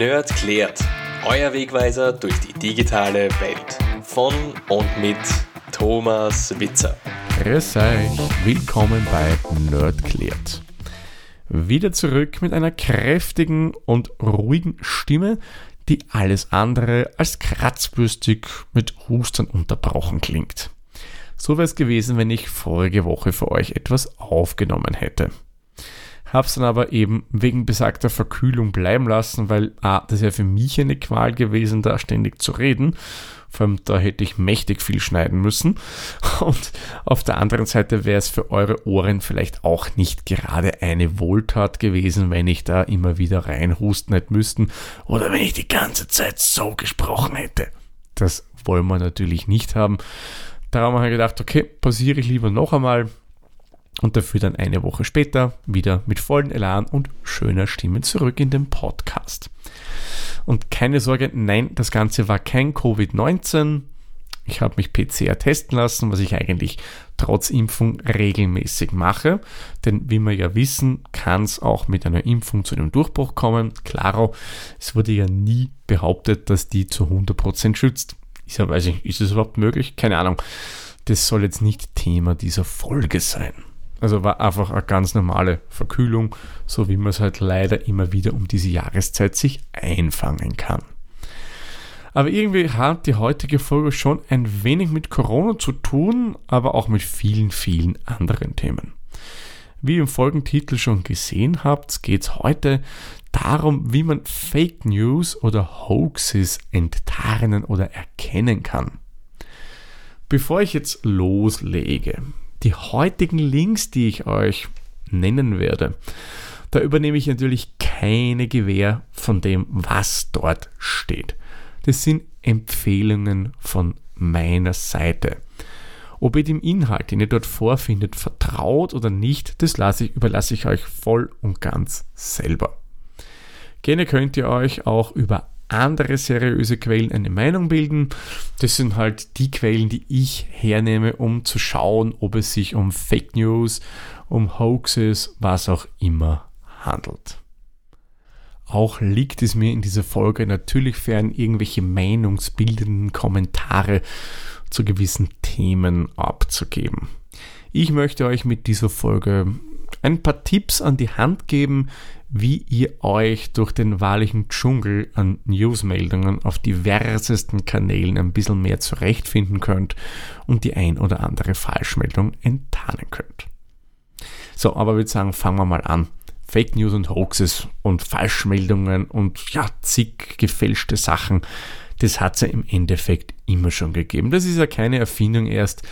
Nerd klärt. Euer Wegweiser durch die digitale Welt. Von und mit Thomas Witzer. Grüß euch, willkommen bei Nerd klärt. Wieder zurück mit einer kräftigen und ruhigen Stimme, die alles andere als kratzbürstig mit Hustern unterbrochen klingt. So wäre es gewesen, wenn ich vorige Woche für euch etwas aufgenommen hätte. Hab's dann aber eben wegen besagter Verkühlung bleiben lassen, weil A, das ja für mich eine Qual gewesen, da ständig zu reden. Vor allem da hätte ich mächtig viel schneiden müssen. Und auf der anderen Seite wäre es für eure Ohren vielleicht auch nicht gerade eine Wohltat gewesen, wenn ich da immer wieder reinhusten hätte müssten oder wenn ich die ganze Zeit so gesprochen hätte. Das wollen wir natürlich nicht haben. Darum habe ich gedacht, okay, pausiere ich lieber noch einmal, und dafür dann eine Woche später wieder mit vollen Elan und schöner Stimme zurück in den Podcast. Und keine Sorge, nein, das Ganze war kein Covid-19. Ich habe mich PCR testen lassen, was ich eigentlich trotz Impfung regelmäßig mache. Denn wie wir ja wissen, kann es auch mit einer Impfung zu einem Durchbruch kommen. Klaro, es wurde ja nie behauptet, dass die zu 100% schützt. Ja, weiß ich, ist es überhaupt möglich? Keine Ahnung. Das soll jetzt nicht Thema dieser Folge sein. Also war einfach eine ganz normale Verkühlung, so wie man es halt leider immer wieder um diese Jahreszeit sich einfangen kann. Aber irgendwie hat die heutige Folge schon ein wenig mit Corona zu tun, aber auch mit vielen, vielen anderen Themen. Wie ihr im Folgentitel schon gesehen habt, geht es heute darum, wie man Fake News oder Hoaxes enttarnen oder erkennen kann. Bevor ich jetzt loslege, die heutigen Links, die ich euch nennen werde, da übernehme ich natürlich keine Gewähr von dem, was dort steht. Das sind Empfehlungen von meiner Seite. Ob ihr dem Inhalt, den ihr dort vorfindet, vertraut oder nicht, das ich, überlasse ich euch voll und ganz selber. Gerne könnt ihr euch auch über andere seriöse Quellen eine Meinung bilden. Das sind halt die Quellen, die ich hernehme, um zu schauen, ob es sich um Fake News, um Hoaxes, was auch immer handelt. Auch liegt es mir in dieser Folge natürlich fern, irgendwelche meinungsbildenden Kommentare zu gewissen Themen abzugeben. Ich möchte euch mit dieser Folge ein paar Tipps an die Hand geben, wie ihr euch durch den wahrlichen Dschungel an Newsmeldungen auf diversesten Kanälen ein bisschen mehr zurechtfinden könnt und die ein oder andere Falschmeldung enttarnen könnt. So, aber ich würde sagen, fangen wir mal an. Fake News und Hoaxes und Falschmeldungen und ja, zig gefälschte Sachen, das hat es ja im Endeffekt immer schon gegeben. Das ist ja keine Erfindung erst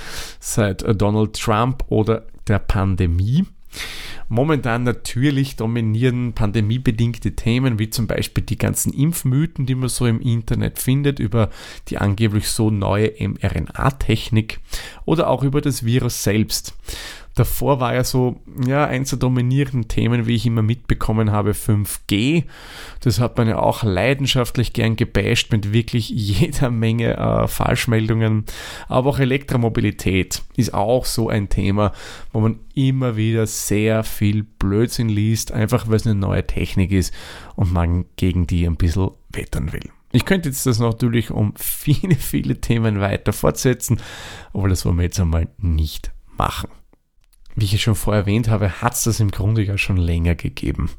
seit Donald Trump oder der Pandemie. Momentan natürlich dominieren pandemiebedingte Themen wie zum Beispiel die ganzen Impfmythen, die man so im Internet findet, über die angeblich so neue mRNA-Technik oder auch über das Virus selbst. Davor war ja so, ja, eins der dominierenden Themen, wie ich immer mitbekommen habe, 5G. Das hat man ja auch leidenschaftlich gern gebasht mit wirklich jeder Menge äh, Falschmeldungen. Aber auch Elektromobilität ist auch so ein Thema, wo man immer wieder sehr viel Blödsinn liest, einfach weil es eine neue Technik ist und man gegen die ein bisschen wettern will. Ich könnte jetzt das natürlich um viele, viele Themen weiter fortsetzen, aber das wollen wir jetzt einmal nicht machen wie ich schon vorher erwähnt habe, hat es das im Grunde ja schon länger gegeben.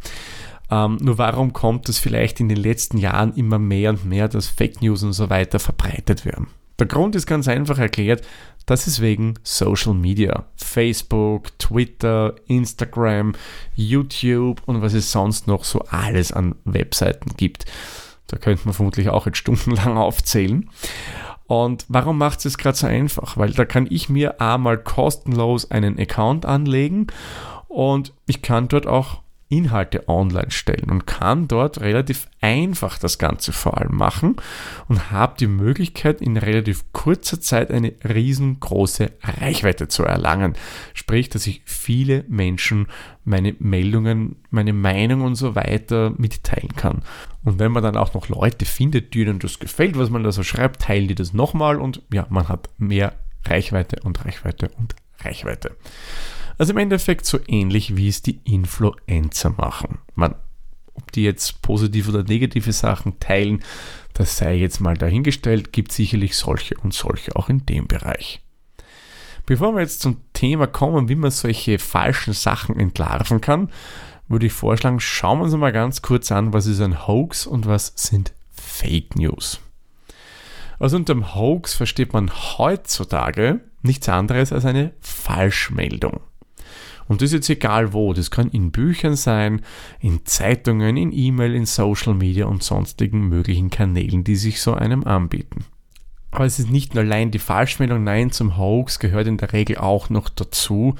Ähm, nur warum kommt es vielleicht in den letzten Jahren immer mehr und mehr, dass Fake News und so weiter verbreitet werden? Der Grund ist ganz einfach erklärt, das ist wegen Social Media. Facebook, Twitter, Instagram, YouTube und was es sonst noch so alles an Webseiten gibt. Da könnte man vermutlich auch jetzt stundenlang aufzählen. Und warum macht es gerade so einfach? Weil da kann ich mir einmal kostenlos einen Account anlegen und ich kann dort auch Inhalte online stellen und kann dort relativ einfach das Ganze vor allem machen und habe die Möglichkeit in relativ kurzer Zeit eine riesengroße Reichweite zu erlangen. Sprich, dass ich viele Menschen meine Meldungen, meine Meinung und so weiter mitteilen kann. Und wenn man dann auch noch Leute findet, die ihnen das gefällt, was man da so schreibt, teilen die das nochmal und ja, man hat mehr Reichweite und Reichweite und Reichweite. Also im Endeffekt so ähnlich wie es die Influencer machen. Man ob die jetzt positive oder negative Sachen teilen, das sei jetzt mal dahingestellt, gibt sicherlich solche und solche auch in dem Bereich. Bevor wir jetzt zum Thema kommen, wie man solche falschen Sachen entlarven kann, würde ich vorschlagen, schauen wir uns mal ganz kurz an, was ist ein Hoax und was sind Fake News. Also unter dem Hoax versteht man heutzutage nichts anderes als eine Falschmeldung. Und das ist jetzt egal wo. Das kann in Büchern sein, in Zeitungen, in E-Mail, in Social Media und sonstigen möglichen Kanälen, die sich so einem anbieten. Aber es ist nicht nur allein die Falschmeldung, nein, zum Hoax gehört in der Regel auch noch dazu,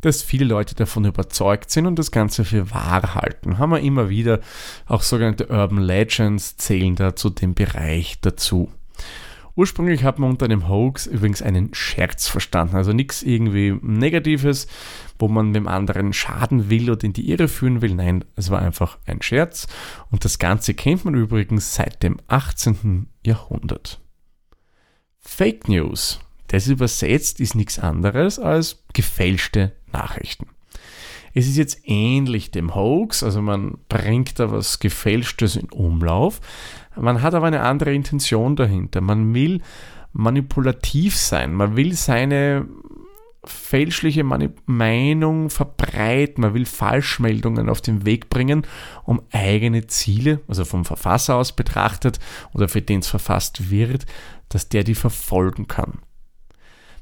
dass viele Leute davon überzeugt sind und das Ganze für wahr halten. Haben wir immer wieder, auch sogenannte Urban Legends zählen da zu dem Bereich dazu. Ursprünglich hat man unter einem Hoax übrigens einen Scherz verstanden, also nichts irgendwie Negatives, wo man dem anderen schaden will oder in die Irre führen will. Nein, es war einfach ein Scherz und das Ganze kennt man übrigens seit dem 18. Jahrhundert. Fake News, das übersetzt ist nichts anderes als gefälschte Nachrichten. Es ist jetzt ähnlich dem Hoax, also man bringt da was Gefälschtes in Umlauf. Man hat aber eine andere Intention dahinter. Man will manipulativ sein. Man will seine fälschliche Meinung verbreiten, man will Falschmeldungen auf den Weg bringen, um eigene Ziele, also vom Verfasser aus betrachtet oder für den es verfasst wird, dass der die verfolgen kann.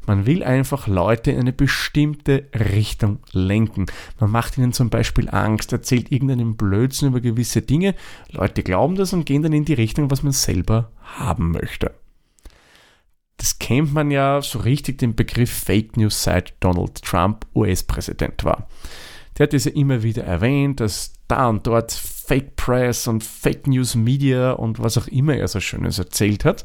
Man will einfach Leute in eine bestimmte Richtung lenken. Man macht ihnen zum Beispiel Angst, erzählt irgendeinen Blödsinn über gewisse Dinge. Leute glauben das und gehen dann in die Richtung, was man selber haben möchte. Das kennt man ja so richtig den Begriff Fake News seit Donald Trump US-Präsident war. Der hat es ja immer wieder erwähnt, dass da und dort Fake Press und Fake News Media und was auch immer er so Schönes erzählt hat.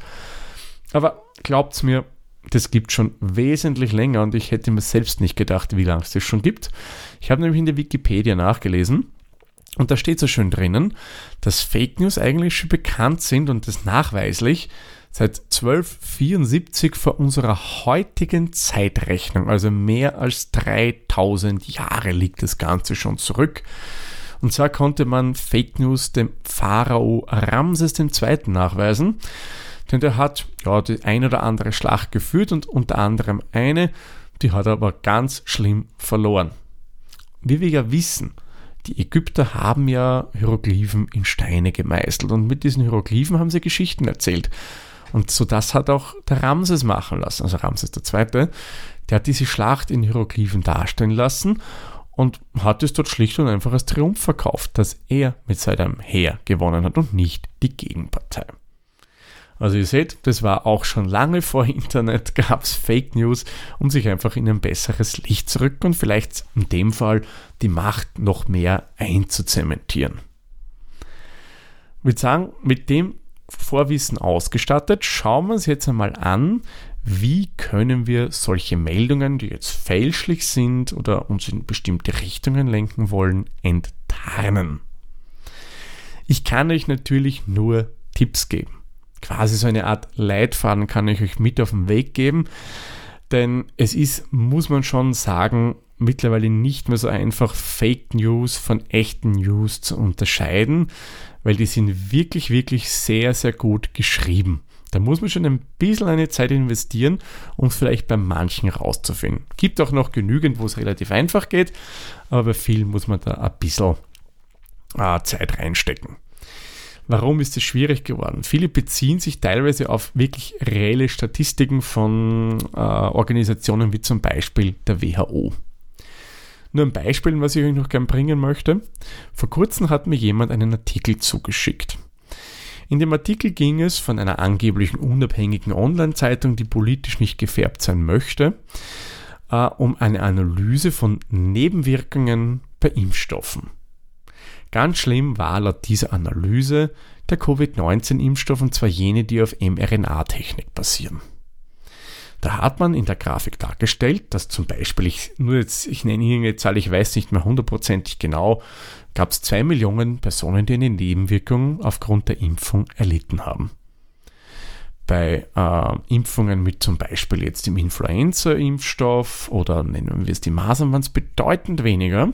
Aber glaubt's mir, das gibt schon wesentlich länger und ich hätte mir selbst nicht gedacht, wie lange es das schon gibt. Ich habe nämlich in der Wikipedia nachgelesen und da steht so schön drinnen, dass Fake News eigentlich schon bekannt sind und das nachweislich seit 1274 vor unserer heutigen Zeitrechnung, also mehr als 3000 Jahre liegt das Ganze schon zurück. Und zwar konnte man Fake News dem Pharao Ramses II. nachweisen, denn der hat ja die ein oder andere Schlacht geführt und unter anderem eine, die hat er aber ganz schlimm verloren. Wie wir ja wissen, die Ägypter haben ja Hieroglyphen in Steine gemeißelt und mit diesen Hieroglyphen haben sie Geschichten erzählt. Und so das hat auch der Ramses machen lassen, also Ramses II., der hat diese Schlacht in Hieroglyphen darstellen lassen und hat es dort schlicht und einfach als Triumph verkauft, dass er mit seinem Heer gewonnen hat und nicht die Gegenpartei. Also ihr seht, das war auch schon lange vor Internet, gab es Fake News, um sich einfach in ein besseres Licht zu rücken und vielleicht in dem Fall die Macht noch mehr einzuzementieren. Ich würde sagen, mit dem Vorwissen ausgestattet. Schauen wir uns jetzt einmal an, wie können wir solche Meldungen, die jetzt fälschlich sind oder uns in bestimmte Richtungen lenken wollen, enttarnen. Ich kann euch natürlich nur Tipps geben. Quasi so eine Art Leitfaden kann ich euch mit auf den Weg geben, denn es ist, muss man schon sagen, mittlerweile nicht mehr so einfach, Fake News von echten News zu unterscheiden, weil die sind wirklich, wirklich sehr, sehr gut geschrieben. Da muss man schon ein bisschen eine Zeit investieren, um es vielleicht bei manchen rauszufinden. Gibt auch noch genügend, wo es relativ einfach geht, aber bei vielen muss man da ein bisschen äh, Zeit reinstecken. Warum ist es schwierig geworden? Viele beziehen sich teilweise auf wirklich reelle Statistiken von äh, Organisationen wie zum Beispiel der WHO. Nur ein Beispiel, was ich euch noch gern bringen möchte. Vor kurzem hat mir jemand einen Artikel zugeschickt. In dem Artikel ging es von einer angeblichen unabhängigen Online-Zeitung, die politisch nicht gefärbt sein möchte, äh, um eine Analyse von Nebenwirkungen bei Impfstoffen. Ganz schlimm war laut dieser Analyse der Covid-19-Impfstoff und zwar jene, die auf mRNA-Technik basieren. Da hat man in der Grafik dargestellt, dass zum Beispiel, ich, nur jetzt, ich nenne Ihnen eine Zahl, ich weiß nicht mehr hundertprozentig genau, gab es zwei Millionen Personen, die eine Nebenwirkung aufgrund der Impfung erlitten haben. Bei äh, Impfungen mit zum Beispiel jetzt dem Influenza-Impfstoff oder nennen wir es die Masern, waren es bedeutend weniger.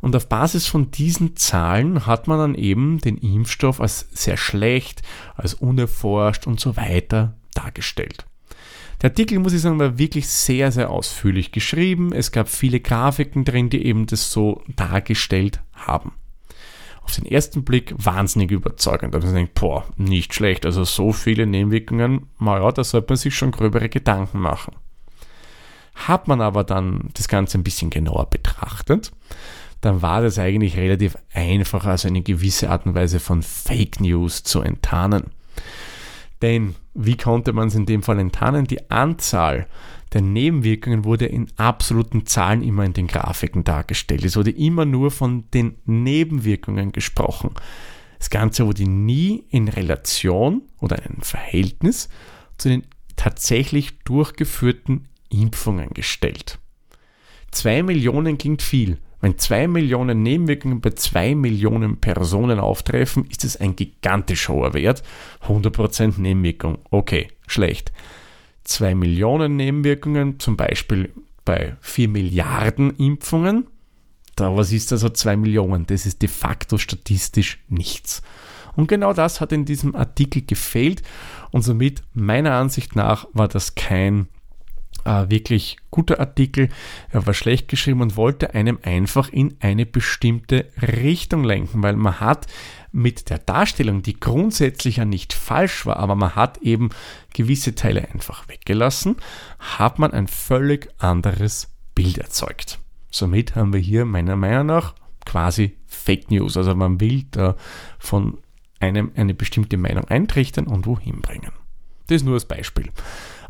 Und auf Basis von diesen Zahlen hat man dann eben den Impfstoff als sehr schlecht, als unerforscht und so weiter dargestellt. Der Artikel, muss ich sagen, war wirklich sehr, sehr ausführlich geschrieben. Es gab viele Grafiken drin, die eben das so dargestellt haben. Auf den ersten Blick wahnsinnig überzeugend. Da man denkt, boah, nicht schlecht. Also so viele Nebenwirkungen, naja, da sollte man sich schon gröbere Gedanken machen. Hat man aber dann das Ganze ein bisschen genauer betrachtet, dann war das eigentlich relativ einfach, also eine gewisse Art und Weise von Fake News zu enttarnen. Denn wie konnte man es in dem Fall enttarnen? Die Anzahl der Nebenwirkungen wurde in absoluten Zahlen immer in den Grafiken dargestellt. Es wurde immer nur von den Nebenwirkungen gesprochen. Das Ganze wurde nie in Relation oder in Verhältnis zu den tatsächlich durchgeführten Impfungen gestellt. Zwei Millionen klingt viel. Wenn zwei Millionen Nebenwirkungen bei zwei Millionen Personen auftreffen, ist es ein gigantisch hoher Wert. 100% Nebenwirkung. Okay, schlecht. Zwei Millionen Nebenwirkungen, zum Beispiel bei 4 Milliarden Impfungen. Da, was ist also 2 Millionen? Das ist de facto statistisch nichts. Und genau das hat in diesem Artikel gefehlt und somit meiner Ansicht nach war das kein äh, wirklich guter Artikel. Er war schlecht geschrieben und wollte einem einfach in eine bestimmte Richtung lenken, weil man hat mit der Darstellung, die grundsätzlich ja nicht falsch war, aber man hat eben gewisse Teile einfach weggelassen, hat man ein völlig anderes Bild erzeugt. Somit haben wir hier meiner Meinung nach quasi Fake News. Also man will da von einem eine bestimmte Meinung eintrichtern und wohin bringen. Das nur als Beispiel.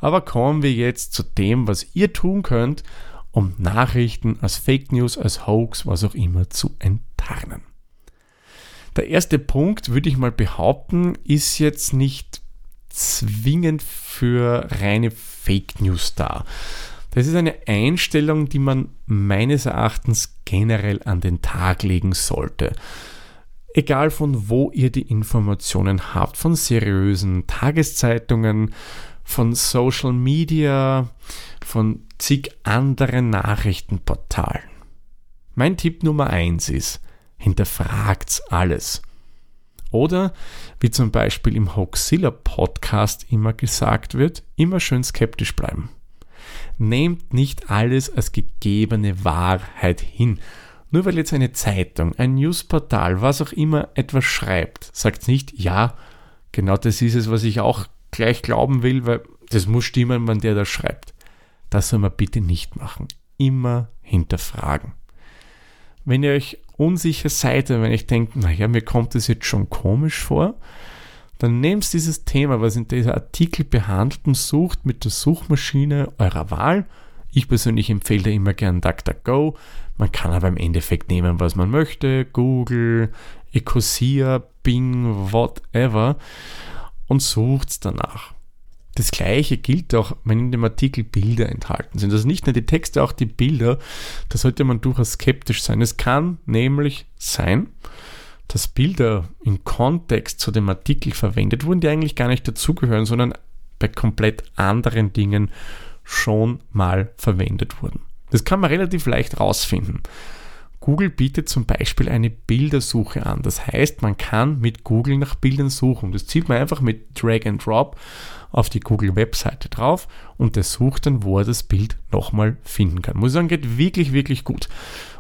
Aber kommen wir jetzt zu dem, was ihr tun könnt, um Nachrichten als Fake News, als Hoax, was auch immer zu enttarnen. Der erste Punkt, würde ich mal behaupten, ist jetzt nicht zwingend für reine Fake News da. Das ist eine Einstellung, die man meines Erachtens generell an den Tag legen sollte. Egal von wo ihr die Informationen habt, von seriösen Tageszeitungen, von Social Media, von zig anderen Nachrichtenportalen. Mein Tipp Nummer eins ist, hinterfragt's alles. Oder, wie zum Beispiel im Hoaxilla Podcast immer gesagt wird, immer schön skeptisch bleiben. Nehmt nicht alles als gegebene Wahrheit hin. Nur weil jetzt eine Zeitung, ein Newsportal, was auch immer etwas schreibt, sagt nicht, ja, genau das ist es, was ich auch gleich glauben will, weil das muss stimmen, wenn der das schreibt. Das soll man bitte nicht machen. Immer hinterfragen. Wenn ihr euch unsicher seid, wenn ich denke, naja, mir kommt das jetzt schon komisch vor, dann nehmt dieses Thema, was in dieser Artikel behandelt und sucht mit der Suchmaschine eurer Wahl. Ich persönlich empfehle da immer gern DuckDuckGo. Man kann aber im Endeffekt nehmen, was man möchte. Google, Ecosia, Bing, whatever und sucht danach. Das gleiche gilt auch, wenn in dem Artikel Bilder enthalten sind. Also nicht nur die Texte, auch die Bilder. Da sollte man durchaus skeptisch sein. Es kann nämlich sein, dass Bilder im Kontext zu dem Artikel verwendet wurden, die eigentlich gar nicht dazugehören, sondern bei komplett anderen Dingen schon mal verwendet wurden. Das kann man relativ leicht rausfinden. Google bietet zum Beispiel eine Bildersuche an. Das heißt, man kann mit Google nach Bildern suchen. Das zieht man einfach mit Drag and Drop auf die Google-Webseite drauf und der sucht dann, wo er das Bild nochmal finden kann. Muss ich sagen, geht wirklich, wirklich gut.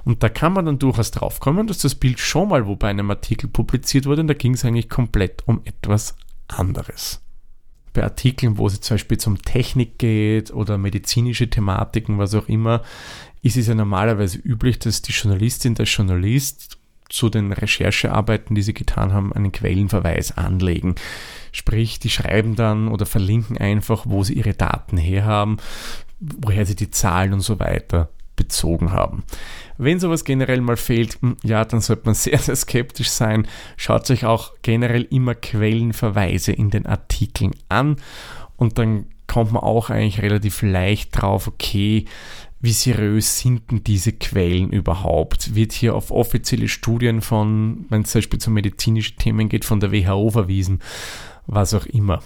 Und da kann man dann durchaus drauf kommen, dass das Bild schon mal wo bei einem Artikel publiziert wurde und da ging es eigentlich komplett um etwas anderes. Bei Artikeln, wo es zum Beispiel um Technik geht oder medizinische Thematiken, was auch immer, ist es ja normalerweise üblich, dass die Journalistin, der Journalist zu den Recherchearbeiten, die sie getan haben, einen Quellenverweis anlegen. Sprich, die schreiben dann oder verlinken einfach, wo sie ihre Daten herhaben, woher sie die Zahlen und so weiter bezogen haben. Wenn sowas generell mal fehlt, hm, ja, dann sollte man sehr, sehr skeptisch sein. Schaut euch auch generell immer Quellenverweise in den Artikeln an und dann kommt man auch eigentlich relativ leicht drauf, okay, wie seriös sind denn diese Quellen überhaupt? Wird hier auf offizielle Studien von, wenn es zum Beispiel um medizinische Themen geht, von der WHO verwiesen, was auch immer.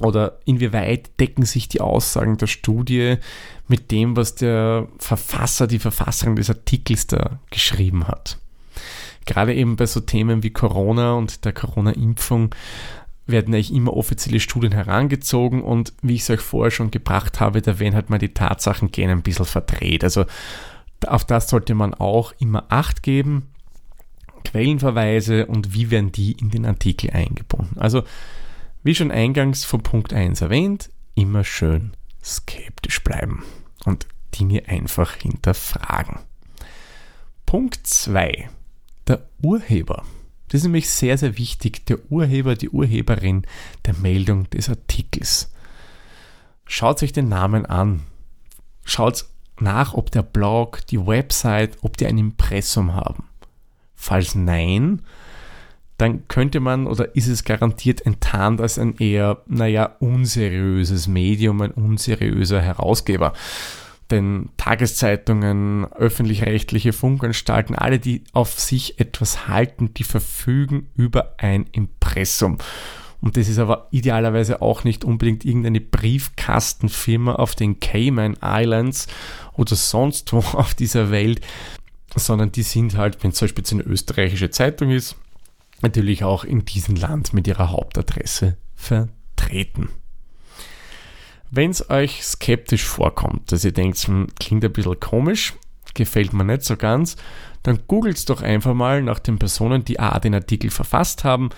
oder inwieweit decken sich die Aussagen der Studie mit dem, was der Verfasser, die Verfasserin des Artikels da geschrieben hat. Gerade eben bei so Themen wie Corona und der Corona-Impfung werden eigentlich immer offizielle Studien herangezogen und wie ich es euch vorher schon gebracht habe, da werden halt mal die Tatsachen gerne ein bisschen verdreht. Also auf das sollte man auch immer Acht geben. Quellenverweise und wie werden die in den Artikel eingebunden. Also wie schon eingangs von Punkt 1 erwähnt, immer schön skeptisch bleiben und Dinge einfach hinterfragen. Punkt 2. Der Urheber. Das ist nämlich sehr, sehr wichtig. Der Urheber, die Urheberin der Meldung des Artikels. Schaut euch den Namen an. Schaut nach, ob der Blog, die Website, ob die ein Impressum haben. Falls nein, dann könnte man oder ist es garantiert enttarnt als ein eher, naja, unseriöses Medium, ein unseriöser Herausgeber. Denn Tageszeitungen, öffentlich-rechtliche Funkanstalten, alle, die auf sich etwas halten, die verfügen über ein Impressum. Und das ist aber idealerweise auch nicht unbedingt irgendeine Briefkastenfirma auf den Cayman Islands oder sonst wo auf dieser Welt, sondern die sind halt, wenn es zum Beispiel eine österreichische Zeitung ist, natürlich auch in diesem Land mit ihrer Hauptadresse vertreten. Wenn es euch skeptisch vorkommt, dass ihr denkt, hm, klingt ein bisschen komisch, gefällt mir nicht so ganz, dann googelt doch einfach mal nach den Personen, die A den Artikel verfasst haben,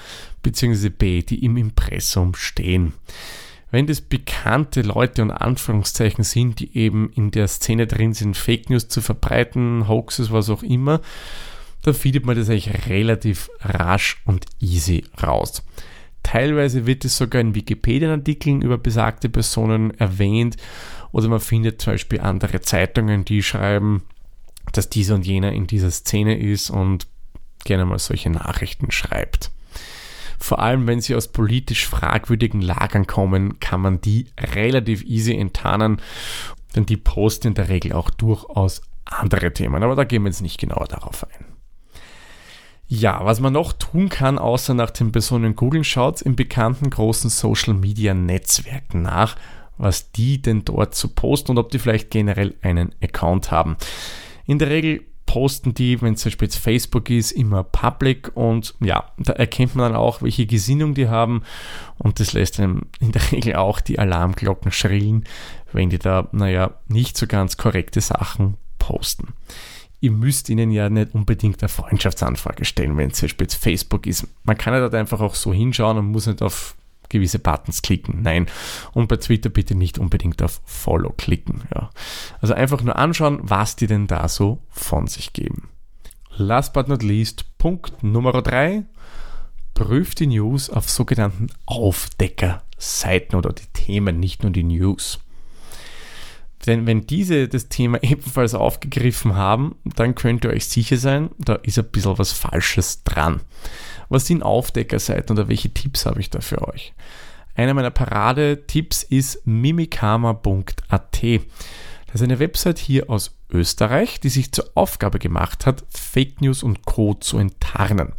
beziehungsweise B, die im Impressum stehen. Wenn das bekannte Leute und Anführungszeichen sind, die eben in der Szene drin sind, Fake News zu verbreiten, Hoaxes, was auch immer, dann findet man das eigentlich relativ rasch und easy raus. Teilweise wird es sogar in Wikipedia-Artikeln über besagte Personen erwähnt oder man findet zum Beispiel andere Zeitungen, die schreiben, dass dieser und jener in dieser Szene ist und gerne mal solche Nachrichten schreibt. Vor allem, wenn sie aus politisch fragwürdigen Lagern kommen, kann man die relativ easy enttarnen, denn die posten in der Regel auch durchaus andere Themen. Aber da gehen wir jetzt nicht genauer darauf ein. Ja, was man noch tun kann, außer nach den Personen googeln, schaut in bekannten großen Social Media Netzwerken nach, was die denn dort so posten und ob die vielleicht generell einen Account haben. In der Regel posten die, wenn es zum Beispiel jetzt Facebook ist, immer public und ja, da erkennt man dann auch, welche Gesinnung die haben und das lässt einem in der Regel auch die Alarmglocken schrillen, wenn die da, naja, nicht so ganz korrekte Sachen posten ihr müsst ihnen ja nicht unbedingt eine Freundschaftsanfrage stellen, wenn es zum Beispiel jetzt Facebook ist. Man kann ja dort einfach auch so hinschauen und muss nicht auf gewisse Buttons klicken. Nein. Und bei Twitter bitte nicht unbedingt auf Follow klicken. Ja. Also einfach nur anschauen, was die denn da so von sich geben. Last but not least, Punkt Nummer drei: Prüft die News auf sogenannten Aufdeckerseiten oder die Themen, nicht nur die News. Denn wenn diese das Thema ebenfalls aufgegriffen haben, dann könnt ihr euch sicher sein, da ist ein bisschen was Falsches dran. Was sind Aufdeckerseiten oder welche Tipps habe ich da für euch? Einer meiner Paradetipps ist mimikama.at. Das ist eine Website hier aus Österreich, die sich zur Aufgabe gemacht hat, Fake News und Code zu enttarnen.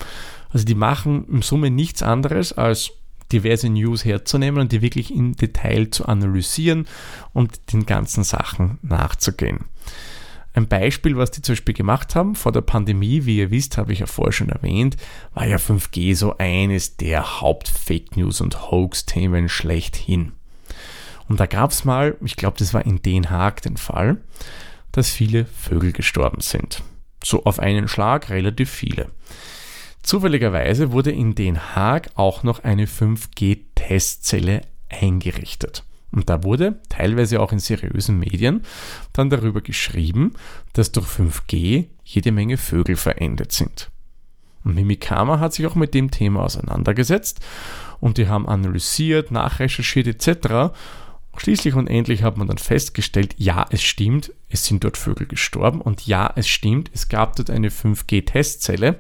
Also die machen im Summe nichts anderes als diverse News herzunehmen und die wirklich im Detail zu analysieren und den ganzen Sachen nachzugehen. Ein Beispiel, was die zum Beispiel gemacht haben vor der Pandemie, wie ihr wisst, habe ich ja vorher schon erwähnt, war ja 5G so eines der Haupt-Fake News und Hoax-Themen schlechthin. Und da gab es mal, ich glaube, das war in Den Haag den Fall, dass viele Vögel gestorben sind. So auf einen Schlag relativ viele. Zufälligerweise wurde in Den Haag auch noch eine 5G-Testzelle eingerichtet. Und da wurde, teilweise auch in seriösen Medien, dann darüber geschrieben, dass durch 5G jede Menge Vögel verendet sind. Und Mimikama hat sich auch mit dem Thema auseinandergesetzt und die haben analysiert, nachrecherchiert etc. Schließlich und endlich hat man dann festgestellt, ja, es stimmt, es sind dort Vögel gestorben und ja, es stimmt, es gab dort eine 5G-Testzelle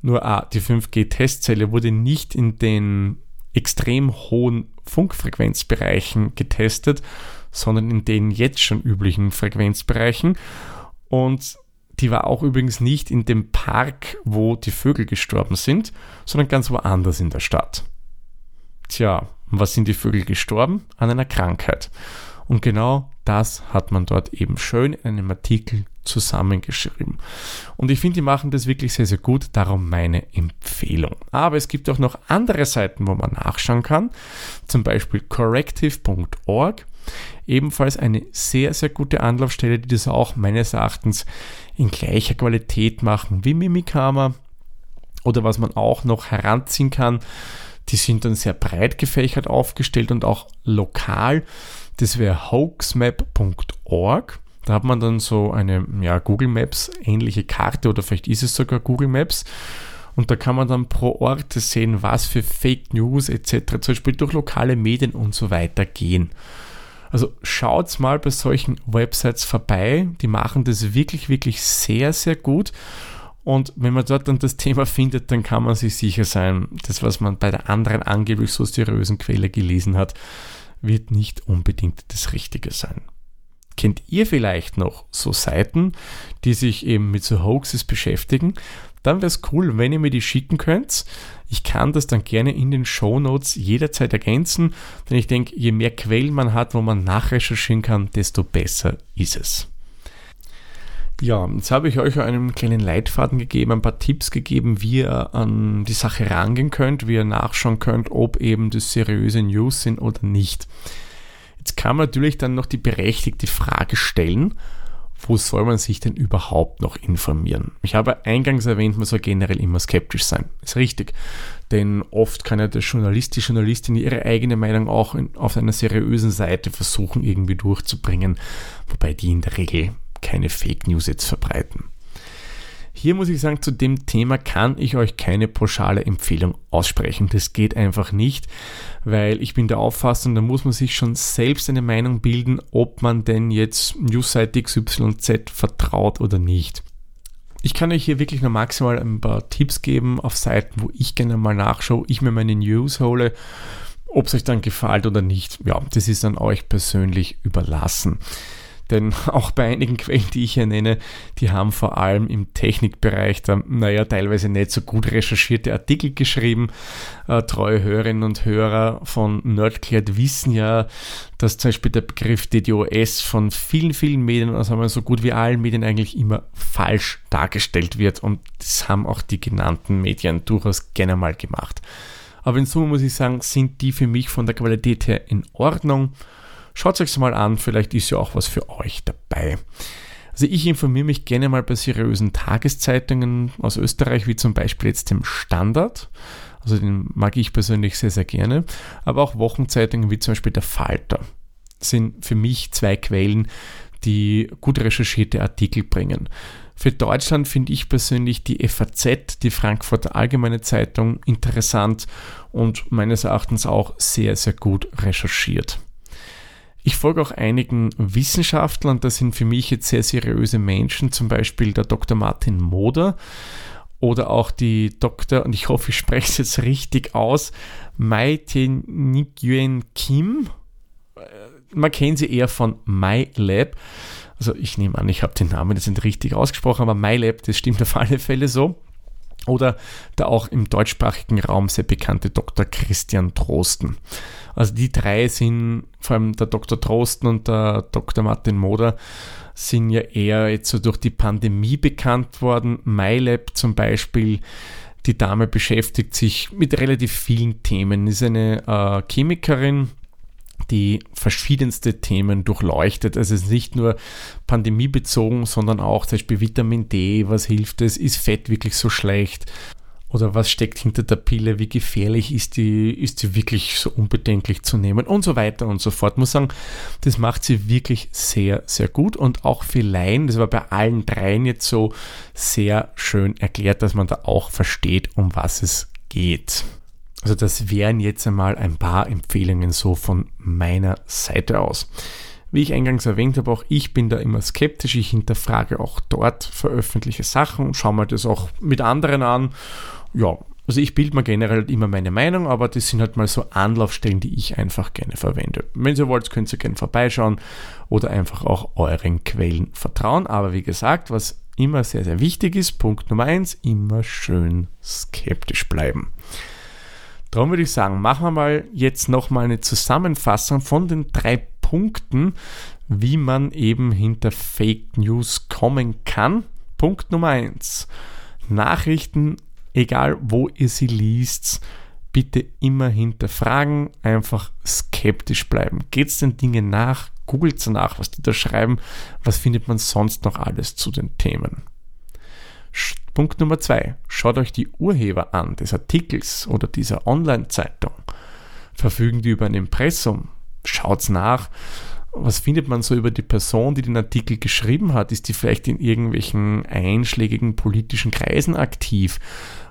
nur A, die 5G-Testzelle wurde nicht in den extrem hohen Funkfrequenzbereichen getestet, sondern in den jetzt schon üblichen Frequenzbereichen. Und die war auch übrigens nicht in dem Park, wo die Vögel gestorben sind, sondern ganz woanders in der Stadt. Tja, Was sind die Vögel gestorben? An einer Krankheit. Und genau das hat man dort eben schön in einem Artikel zusammengeschrieben. Und ich finde, die machen das wirklich sehr, sehr gut, darum meine Empfehlung. Aber es gibt auch noch andere Seiten, wo man nachschauen kann, zum Beispiel corrective.org. Ebenfalls eine sehr, sehr gute Anlaufstelle, die das auch meines Erachtens in gleicher Qualität machen wie Mimikama. Oder was man auch noch heranziehen kann, die sind dann sehr breit gefächert aufgestellt und auch lokal. Das wäre hoaxmap.org. Da hat man dann so eine ja, Google Maps ähnliche Karte oder vielleicht ist es sogar Google Maps. Und da kann man dann pro Ort sehen, was für Fake News etc. zum Beispiel durch lokale Medien und so weiter gehen. Also schaut mal bei solchen Websites vorbei. Die machen das wirklich, wirklich sehr, sehr gut. Und wenn man dort dann das Thema findet, dann kann man sich sicher sein, das, was man bei der anderen angeblich so seriösen Quelle gelesen hat, wird nicht unbedingt das Richtige sein. Kennt ihr vielleicht noch so Seiten, die sich eben mit so Hoaxes beschäftigen? Dann wäre es cool, wenn ihr mir die schicken könnt. Ich kann das dann gerne in den Show Notes jederzeit ergänzen, denn ich denke, je mehr Quellen man hat, wo man nachrecherchieren kann, desto besser ist es. Ja, jetzt habe ich euch einen kleinen Leitfaden gegeben, ein paar Tipps gegeben, wie ihr an die Sache rangehen könnt, wie ihr nachschauen könnt, ob eben das seriöse News sind oder nicht. Jetzt kann man natürlich dann noch die berechtigte Frage stellen, wo soll man sich denn überhaupt noch informieren? Ich habe eingangs erwähnt, man soll generell immer skeptisch sein. Ist richtig. Denn oft kann ja der Journalist, die Journalistin ihre eigene Meinung auch in, auf einer seriösen Seite versuchen irgendwie durchzubringen, wobei die in der Regel keine Fake News jetzt verbreiten. Hier muss ich sagen, zu dem Thema kann ich euch keine pauschale Empfehlung aussprechen. Das geht einfach nicht, weil ich bin der Auffassung, da muss man sich schon selbst eine Meinung bilden, ob man denn jetzt Newsseite XYZ vertraut oder nicht. Ich kann euch hier wirklich nur maximal ein paar Tipps geben auf Seiten, wo ich gerne mal nachschaue, ich mir meine News hole. Ob es euch dann gefällt oder nicht, ja, das ist an euch persönlich überlassen. Denn auch bei einigen Quellen, die ich hier nenne, die haben vor allem im Technikbereich da, naja, teilweise nicht so gut recherchierte Artikel geschrieben. Äh, treue Hörerinnen und Hörer von Nerdclared wissen ja, dass zum Beispiel der Begriff DDoS von vielen, vielen Medien, also so gut wie allen Medien eigentlich immer falsch dargestellt wird. Und das haben auch die genannten Medien durchaus gerne mal gemacht. Aber in Summe muss ich sagen, sind die für mich von der Qualität her in Ordnung. Schaut euch mal an, vielleicht ist ja auch was für euch dabei. Also ich informiere mich gerne mal bei seriösen Tageszeitungen aus Österreich, wie zum Beispiel jetzt dem Standard. Also den mag ich persönlich sehr, sehr gerne. Aber auch Wochenzeitungen wie zum Beispiel der Falter sind für mich zwei Quellen, die gut recherchierte Artikel bringen. Für Deutschland finde ich persönlich die FAZ, die Frankfurter Allgemeine Zeitung, interessant und meines Erachtens auch sehr, sehr gut recherchiert. Ich folge auch einigen Wissenschaftlern, das sind für mich jetzt sehr seriöse Menschen, zum Beispiel der Dr. Martin Moder oder auch die Dr. und ich hoffe, ich spreche es jetzt richtig aus, Mai Nguyen Kim. Man kennt sie eher von MyLab. Also ich nehme an, ich habe den Namen jetzt nicht richtig ausgesprochen, aber MyLab, das stimmt auf alle Fälle so. Oder der auch im deutschsprachigen Raum sehr bekannte Dr. Christian Trosten. Also die drei sind, vor allem der Dr. Trosten und der Dr. Martin Moder, sind ja eher jetzt so durch die Pandemie bekannt worden. MyLab zum Beispiel, die Dame beschäftigt sich mit relativ vielen Themen, ist eine äh, Chemikerin, die verschiedenste Themen durchleuchtet. Also es ist nicht nur pandemiebezogen, sondern auch zum Beispiel Vitamin D, was hilft es, ist Fett wirklich so schlecht oder was steckt hinter der Pille, wie gefährlich ist die, ist sie wirklich so unbedenklich zu nehmen und so weiter und so fort. Muss sagen, das macht sie wirklich sehr, sehr gut und auch für Laien, das war bei allen dreien jetzt so sehr schön erklärt, dass man da auch versteht, um was es geht. Also das wären jetzt einmal ein paar Empfehlungen so von meiner Seite aus. Wie ich eingangs erwähnt habe, auch ich bin da immer skeptisch. Ich hinterfrage auch dort veröffentlichte Sachen und schaue mir das auch mit anderen an ja, also ich bilde mir generell immer meine Meinung, aber das sind halt mal so Anlaufstellen, die ich einfach gerne verwende. Wenn ihr wollt, könnt ihr gerne vorbeischauen oder einfach auch euren Quellen vertrauen. Aber wie gesagt, was immer sehr, sehr wichtig ist, Punkt Nummer eins, immer schön skeptisch bleiben. Darum würde ich sagen, machen wir mal jetzt nochmal eine Zusammenfassung von den drei Punkten, wie man eben hinter Fake News kommen kann. Punkt Nummer eins: Nachrichten, egal wo ihr sie liest, bitte immer hinterfragen, einfach skeptisch bleiben. Geht es den Dingen nach, googelt nach, was die da schreiben, was findet man sonst noch alles zu den Themen. Punkt Nummer zwei, schaut euch die Urheber an des Artikels oder dieser Online-Zeitung. Verfügen die über ein Impressum? Schaut's nach. Was findet man so über die Person, die den Artikel geschrieben hat? Ist die vielleicht in irgendwelchen einschlägigen politischen Kreisen aktiv?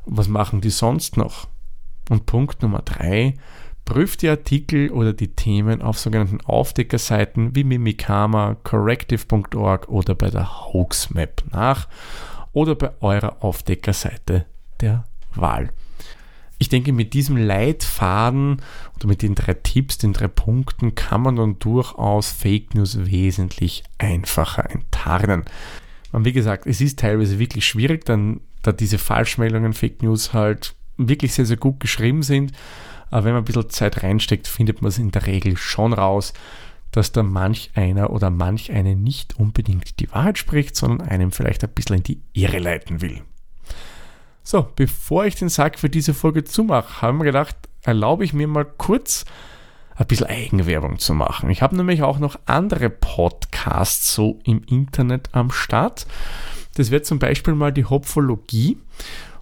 Was machen die sonst noch? Und Punkt Nummer drei, prüft die Artikel oder die Themen auf sogenannten Aufdeckerseiten wie Mimikama, corrective.org oder bei der Hoaxmap nach oder bei eurer Aufdeckerseite der Wahl. Ich denke, mit diesem Leitfaden oder mit den drei Tipps, den drei Punkten kann man dann durchaus Fake News wesentlich einfacher enttarnen. Und wie gesagt, es ist teilweise wirklich schwierig, dann, da diese Falschmeldungen, Fake News halt wirklich sehr, sehr gut geschrieben sind. Aber wenn man ein bisschen Zeit reinsteckt, findet man es in der Regel schon raus, dass da manch einer oder manch eine nicht unbedingt die Wahrheit spricht, sondern einem vielleicht ein bisschen in die Irre leiten will. So, bevor ich den Sack für diese Folge zumache, haben wir gedacht, erlaube ich mir mal kurz ein bisschen Eigenwerbung zu machen. Ich habe nämlich auch noch andere Podcasts so im Internet am Start. Das wäre zum Beispiel mal die Hopfologie.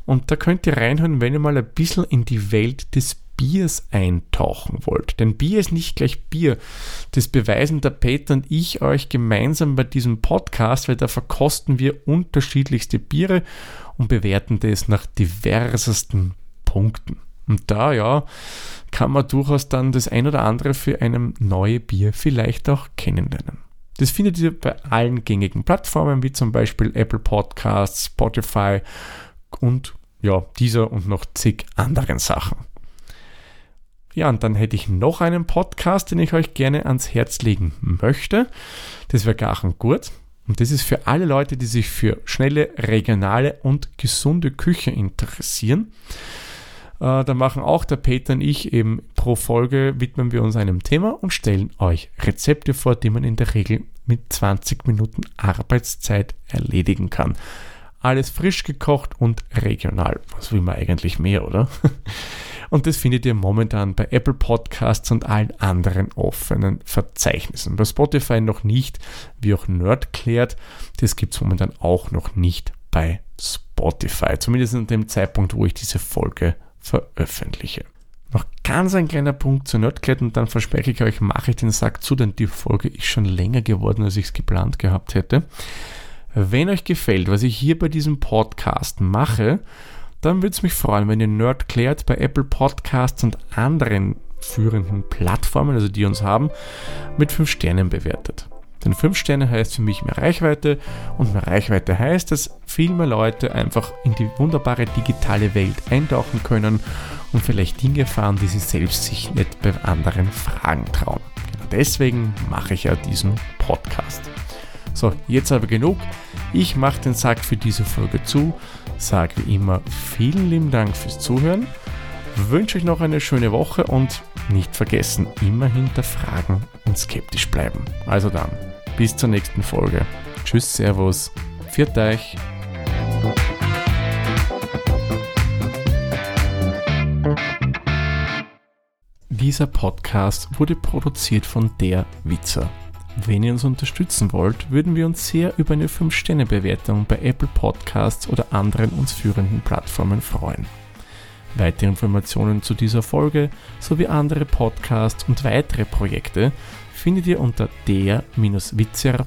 Und da könnt ihr reinhören, wenn ihr mal ein bisschen in die Welt des Biers eintauchen wollt. Denn Bier ist nicht gleich Bier. Das beweisen der Peter und ich euch gemeinsam bei diesem Podcast, weil da verkosten wir unterschiedlichste Biere und bewerten das nach diversesten Punkten. Und da, ja, kann man durchaus dann das ein oder andere für einem neue Bier vielleicht auch kennenlernen. Das findet ihr bei allen gängigen Plattformen, wie zum Beispiel Apple Podcasts, Spotify und ja, dieser und noch zig anderen Sachen. Ja, und dann hätte ich noch einen Podcast, den ich euch gerne ans Herz legen möchte. Das wäre Gachen gut. Und das ist für alle Leute, die sich für schnelle, regionale und gesunde Küche interessieren. Äh, da machen auch der Peter und ich eben pro Folge widmen wir uns einem Thema und stellen euch Rezepte vor, die man in der Regel mit 20 Minuten Arbeitszeit erledigen kann. Alles frisch gekocht und regional. Was will man eigentlich mehr, oder? Und das findet ihr momentan bei Apple Podcasts und allen anderen offenen Verzeichnissen. Bei Spotify noch nicht, wie auch Nerdklärt. Das gibt es momentan auch noch nicht bei Spotify. Zumindest an dem Zeitpunkt, wo ich diese Folge veröffentliche. Noch ganz ein kleiner Punkt zu Nerdklärt und dann verspreche ich euch, mache ich den Sack zu, denn die Folge ist schon länger geworden, als ich es geplant gehabt hätte. Wenn euch gefällt, was ich hier bei diesem Podcast mache, dann würde es mich freuen, wenn ihr Nerd klärt bei Apple Podcasts und anderen führenden Plattformen, also die uns haben, mit 5 Sternen bewertet. Denn 5 Sterne heißt für mich mehr Reichweite und mehr Reichweite heißt, dass viel mehr Leute einfach in die wunderbare digitale Welt eintauchen können und vielleicht Dinge erfahren, die sie selbst sich nicht bei anderen Fragen trauen. Genau deswegen mache ich ja diesen Podcast. So, jetzt aber genug. Ich mache den Sack für diese Folge zu, sage wie immer vielen lieben Dank fürs Zuhören, wünsche euch noch eine schöne Woche und nicht vergessen, immer hinterfragen und skeptisch bleiben. Also dann, bis zur nächsten Folge. Tschüss, Servus, viert euch. Dieser Podcast wurde produziert von der Witzer. Wenn ihr uns unterstützen wollt, würden wir uns sehr über eine 5-Sterne-Bewertung bei Apple Podcasts oder anderen uns führenden Plattformen freuen. Weitere Informationen zu dieser Folge sowie andere Podcasts und weitere Projekte findet ihr unter der-witzer.at.